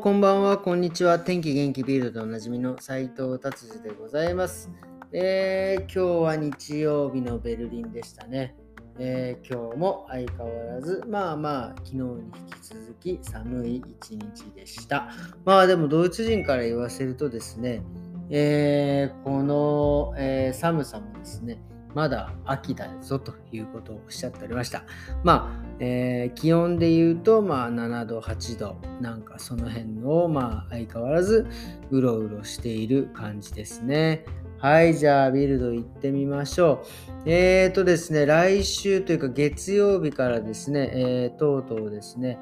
こんばんは、こんにちは。天気元気ビールでおなじみの斉藤達治でございます、えー、今日は日曜日のベルリンでしたね。えー、今日も相変わらず、まあまあ、昨日に引き続き寒い一日でした。まあでもドイツ人から言わせるとですね、えー、この、え寒さもですね、まだ秋だぞということをおっしゃっておりました。まあ、えー、気温で言うと、まあ、7度、8度、なんかその辺を、まあ、相変わらずうろうろしている感じですね。はい、じゃあビルド行ってみましょう。えーとですね、来週というか月曜日からですね、えー、とうとうですね、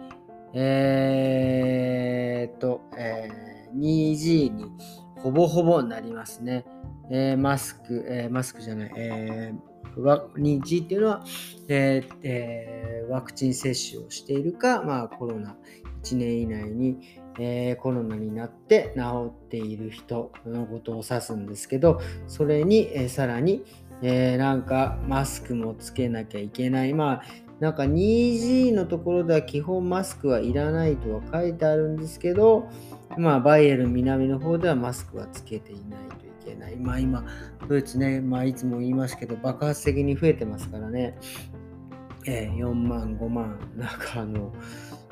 えーと、えー、2G にほぼほぼなりますね。えー、マスク、えー、マスクじゃない、えー、認知っていうのは、えーえー、ワクチン接種をしているか、まあ、コロナ1年以内に、えー、コロナになって治っている人のことを指すんですけど、それに、えー、さらに、えー、なんかマスクもつけなきゃいけない。まあなんか 2G のところでは基本マスクはいらないとは書いてあるんですけど、まあ、バイエル南の方ではマスクはつけていないといけない。まあ今、ドイツね、まあいつも言いますけど、爆発的に増えてますからね。えー、4万、5万、なんかあの、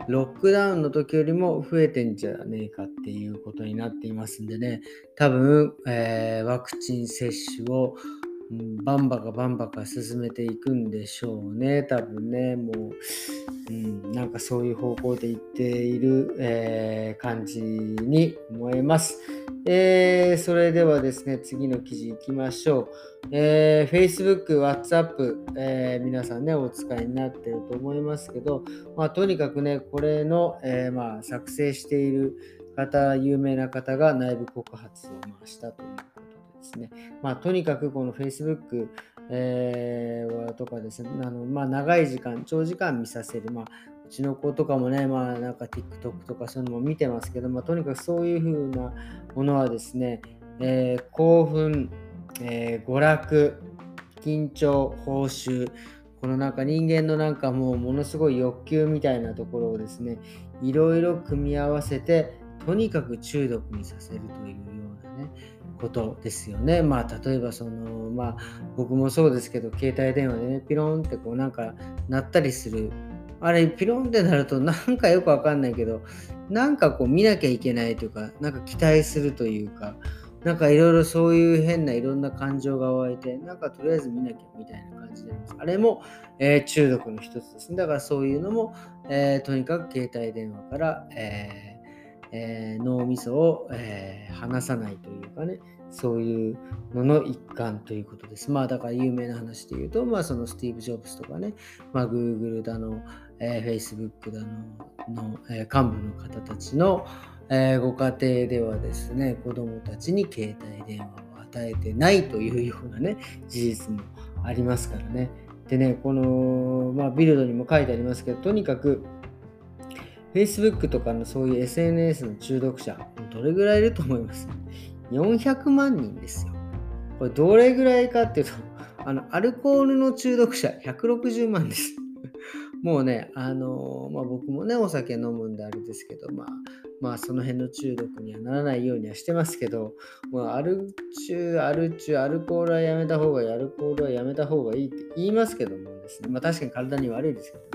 ロックダウンの時よりも増えてんじゃねえかっていうことになっていますんでね、多分、えー、ワクチン接種を、バンバカバンバカ進めていくんでしょうね。多分ね、もう、うん、なんかそういう方向でいっている、えー、感じに思えます。えー、それではですね、次の記事いきましょう。えー、Facebook、WhatsApp、えー、皆さんね、お使いになってると思いますけど、まあ、とにかくね、これの、え、まあ、作成している方、有名な方が内部告発をしたというですね。まあ、とにかくこの Facebook、えー、とかですね、あのまあ、長い時間、長時間見させる、まあ、うちの子とかもね、まあ、なんか TikTok とかそういうのも見てますけど、まあ、とにかくそういう風なものはですね、えー、興奮、えー、娯楽、緊張、報酬、このなんか人間のなんかもうものすごい欲求みたいなところをですね、いろいろ組み合わせて、とにかく中毒にさせるというようなね、ことですよね。まあ例えばそのまあ僕もそうですけど携帯電話でねピロンってこうなんか鳴ったりするあれピロンってなるとなんかよくわかんないけどなんかこう見なきゃいけないというかなんか期待するというかなんかいろいろそういう変ないろんな感情が湧いてなんかとりあえず見なきゃみたいな感じであ。れも、えー、中毒の一つですね。だからそういうのも、えー、とにかく携帯電話から、えーえー、脳みそを、えー、離さないというかね、そういうのの一環ということです。まあだから有名な話で言うと、まあそのスティーブ・ジョブズとかね、まあ Google だの、えー、Facebook だのの、えー、幹部の方たちの、えー、ご家庭ではですね、子供たちに携帯電話を与えてないというようなね、事実もありますからね。でね、この、まあ、ビルドにも書いてありますけど、とにかく Facebook とかのそういう SNS の中毒者、どれぐらいいると思います ?400 万人ですよ。これどれぐらいかっていうと、あの、アルコールの中毒者160万です。もうね、あのまあ、僕もね、お酒飲むんであれですけど、まあ、まあ、その辺の中毒にはならないようにはしてますけど、もうアル中、アル中、アルコールはやめた方がいい、アルコールはやめた方がいいって言いますけどもですね、まあ確かに体に悪いですけど、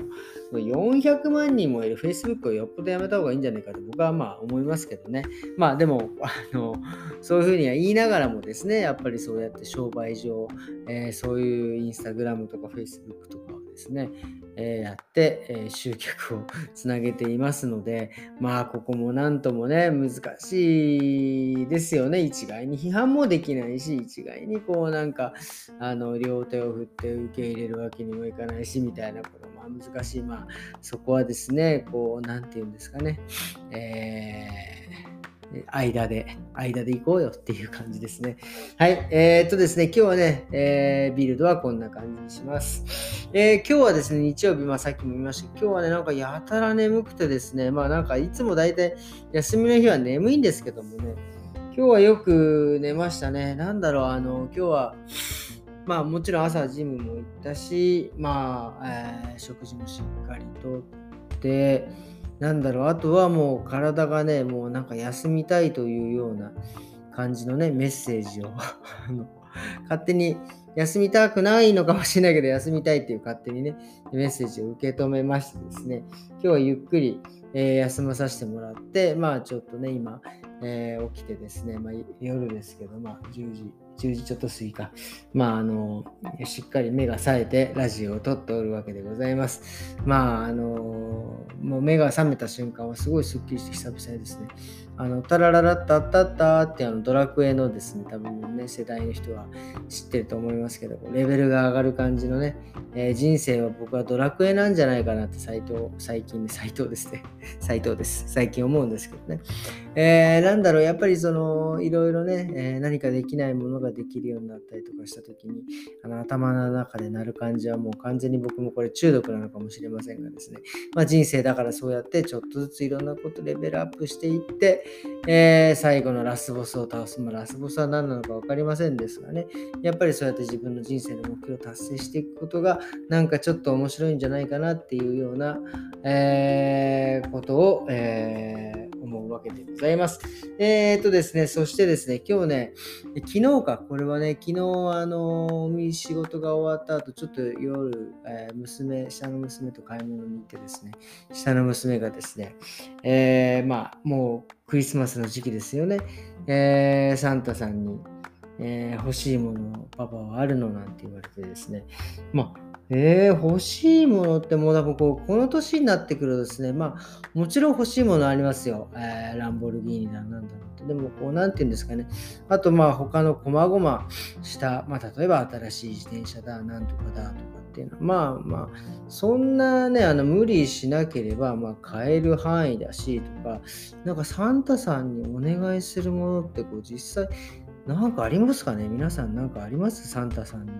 400万人もいる Facebook をよっぽどやめた方がいいんじゃないかと僕はまあ思いますけどね。まあでも、あの、そういうふうには言いながらもですね、やっぱりそうやって商売上、えー、そういうインスタグラムとか Facebook とかですね、えー、やって、えー、集客をつなげていますので、まあ、ここもなんともね、難しいですよね。一概に批判もできないし、一概にこうなんか、あの、両手を振って受け入れるわけにもいかないし、みたいなことまあ難しい。まあ、そこはですね、こう、なんて言うんですかね、えー間で、間で行こうよっていう感じですね。はい。えー、っとですね、今日はね、えー、ビルドはこんな感じにします。えー、今日はですね、日曜日、まあさっきも言いましたけど、今日はね、なんかやたら眠くてですね、まあなんかいつも大体休みの日は眠いんですけどもね、今日はよく寝ましたね。なんだろう、あの、今日は、まあもちろん朝ジムも行ったし、まあ、えー、食事もしっかりとって、なんだろう、あとはもう体がね、もうなんか休みたいというような感じのね、メッセージを。勝手に休みたくないのかもしれないけど、休みたいっていう勝手にね、メッセージを受け止めましてですね、今日はゆっくり、えー、休まさせてもらって、まあちょっとね、今、えー、起きてですね、まあ、夜ですけど、まあ10時、10時ちょっと過ぎか、まあ、あの、しっかり目が冴えてラジオを撮っておるわけでございます。まあ、あの、もう目が覚めた瞬間はすごいスッキリして久々にですね、あの、タラララッタッタッタってあのドラクエのですね、多分ね、世代の人は知ってると思いますけど、レベルが上がる感じのね、えー、人生は僕はドラクエなんじゃないかなって斎藤、最近ね、斎藤ですね。斎藤です。最近思うんですけどね。えー、なんだろう、やっぱりその、いろいろね、えー、何かできないものができるようになったりとかした時にあの頭の中で鳴る感じはもう完全に僕もこれ中毒なのかもしれませんがですね、まあ、人生だだからそうやってちょっとずついろんなことレベルアップしていって、えー、最後のラスボスを倒す、まあ、ラスボスは何なのか分かりませんですがね。やっぱりそうやって自分の人生の目標を達成していくことがなんかちょっと面白いんじゃないかなっていうような、えー、ことを、えー、思うわけでございます。えー、っとですね、そしてですね、今日ね、昨日か、これはね、昨日、あの、仕事が終わった後、ちょっと夜、えー、娘、下の娘と買い物に行ってですね、下の娘がですね、えー、まあ、もうクリスマスの時期ですよね、えー、サンタさんに、え欲しいもの、パパはあるのなんて言われてですね、まあ、えー、欲しいものってもう多分こうこの年になってくるとですね、まあもちろん欲しいものありますよ。えー、ランボルギーニだなんだろうって。でもこうなんて言うんですかね。あとまあ他の細々した、まあ例えば新しい自転車だ、なんとかだとかっていうのは、まあまあそんなね、あの無理しなければまあ買える範囲だしとか、なんかサンタさんにお願いするものってこう実際なんかありますかね？皆さんなんかあります？サンタさんに。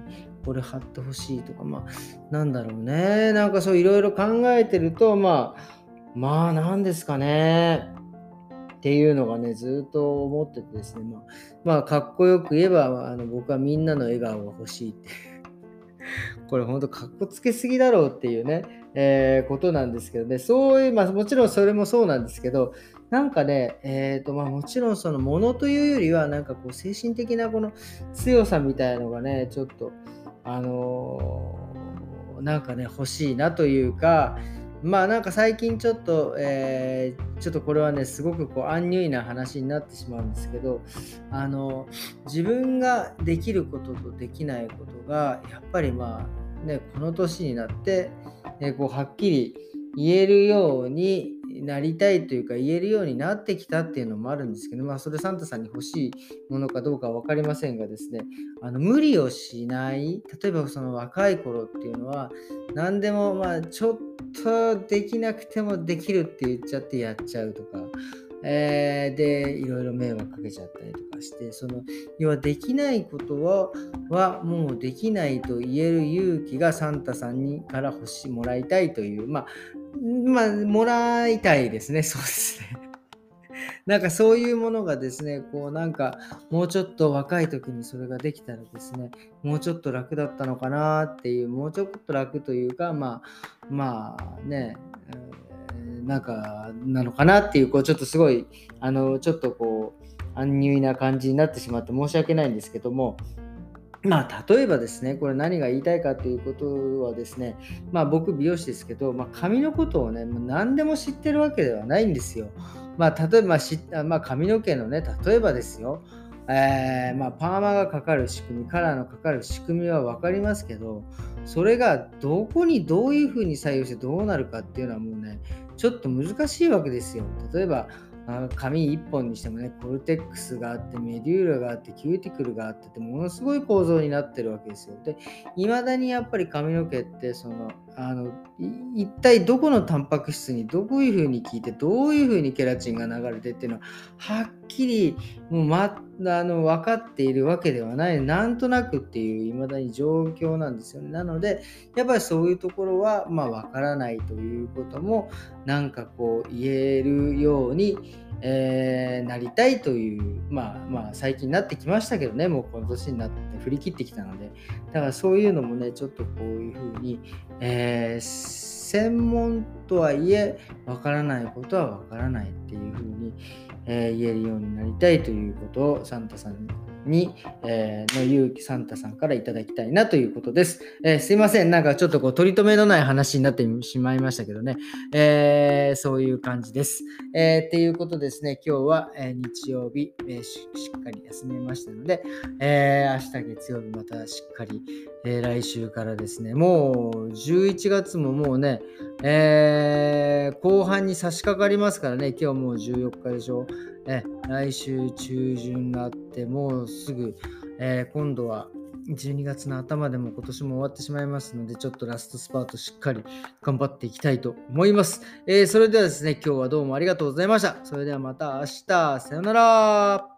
これ貼ってほしいとか、まあ、なんだろうね。なんかそういろいろ考えてると、まあ、まあ、なんですかね。っていうのがね、ずっと思っててですね。まあ、まあ、かっこよく言えば、あの僕はみんなの笑顔が欲しいって。これほんとかっこつけすぎだろうっていうね、えー、ことなんですけどね。そういう、まあもちろんそれもそうなんですけど、なんかね、えっ、ー、と、まあもちろんそのものというよりは、なんかこう精神的なこの強さみたいのがね、ちょっと、あのー、なんかね、欲しいなというか、まあなんか最近ちょっと、えー、ちょっとこれはね、すごくこう、アンニュイな話になってしまうんですけど、あの、自分ができることとできないことが、やっぱりまあ、ね、この年になって、えこうはっきり言えるようになりたいというか言えるようになってきたっていうのもあるんですけど、まあそれサンタさんに欲しいものかどうかは分かりませんがですね、あの無理をしない、例えばその若い頃っていうのは何でもまあちょっとできなくてもできるって言っちゃってやっちゃうとか、えー、でいろいろ迷惑かけちゃったりとかしてその要はできないことははもうできないと言える勇気がサンタさんにから欲しもらいたいというまあまあもらいたいですね。そうですね。なんかそういうものがですね、こうなんかもうちょっと若い時にそれができたらですね、もうちょっと楽だったのかなっていう、もうちょっと楽というか、まあまあね、なんかなのかなっていう、こうちょっとすごい、あの、ちょっとこう、安入な感じになってしまって申し訳ないんですけども、まあ、例えばですね、これ何が言いたいかということはですね、まあ僕美容師ですけど、まあ髪のことをね、もう何でも知ってるわけではないんですよ。まあ例えば、まあ、髪の毛のね、例えばですよ、えー、まあ、パーマがかかる仕組み、カラーのかかる仕組みは分かりますけど、それがどこにどういうふうに採用してどうなるかっていうのはもうね、ちょっと難しいわけですよ。例えば、髪1本にしてもね、 cortex があって、 medulla があって、キューティクルがあってて、ものすごい構造になってるわけですよ。で、いまだにやっぱり髪の毛って、その、あの、一体どこのタンパク質にどういうふうに効いて、どういうふうにケラチンが流れてっていうのは、はっきり、もう、ま、あの分かっているわけではない、なんとなくっていう、いまだに状況なんですよね。なので、やっぱりそういうところは、まあ、分からないということも、なんかこう、言えるように、えー、なりたいという、まあまあ、最近になってきましたけどね、もうこの年になって振り切ってきたので、だからそういうのもね、ちょっとこういうふうに、えー専門とはいえわからないことはわからないっていうふうに、えー、言えるようになりたいということをサンタさんに、えー、の勇気サンタさんからいただきたいなということです。えー、すいません。なんかちょっとこう取り留めのない話になってしまいましたけどね。えー、そういう感じです。え、っていうことですね。今日は、え日曜日、えしっかり休めましたので、え明日月曜日またしっかり、え来週からですね、もう11月ももうね、え後半に差し掛かりますからね、今日もう14日でしょ。え来週中旬になってもうすぐ、えー、今度は12月の頭でも今年も終わってしまいますので、ちょっとラストスパートしっかり頑張っていきたいと思います。えー、それではですね、今日はどうもありがとうございました。それではまた明日、さよなら。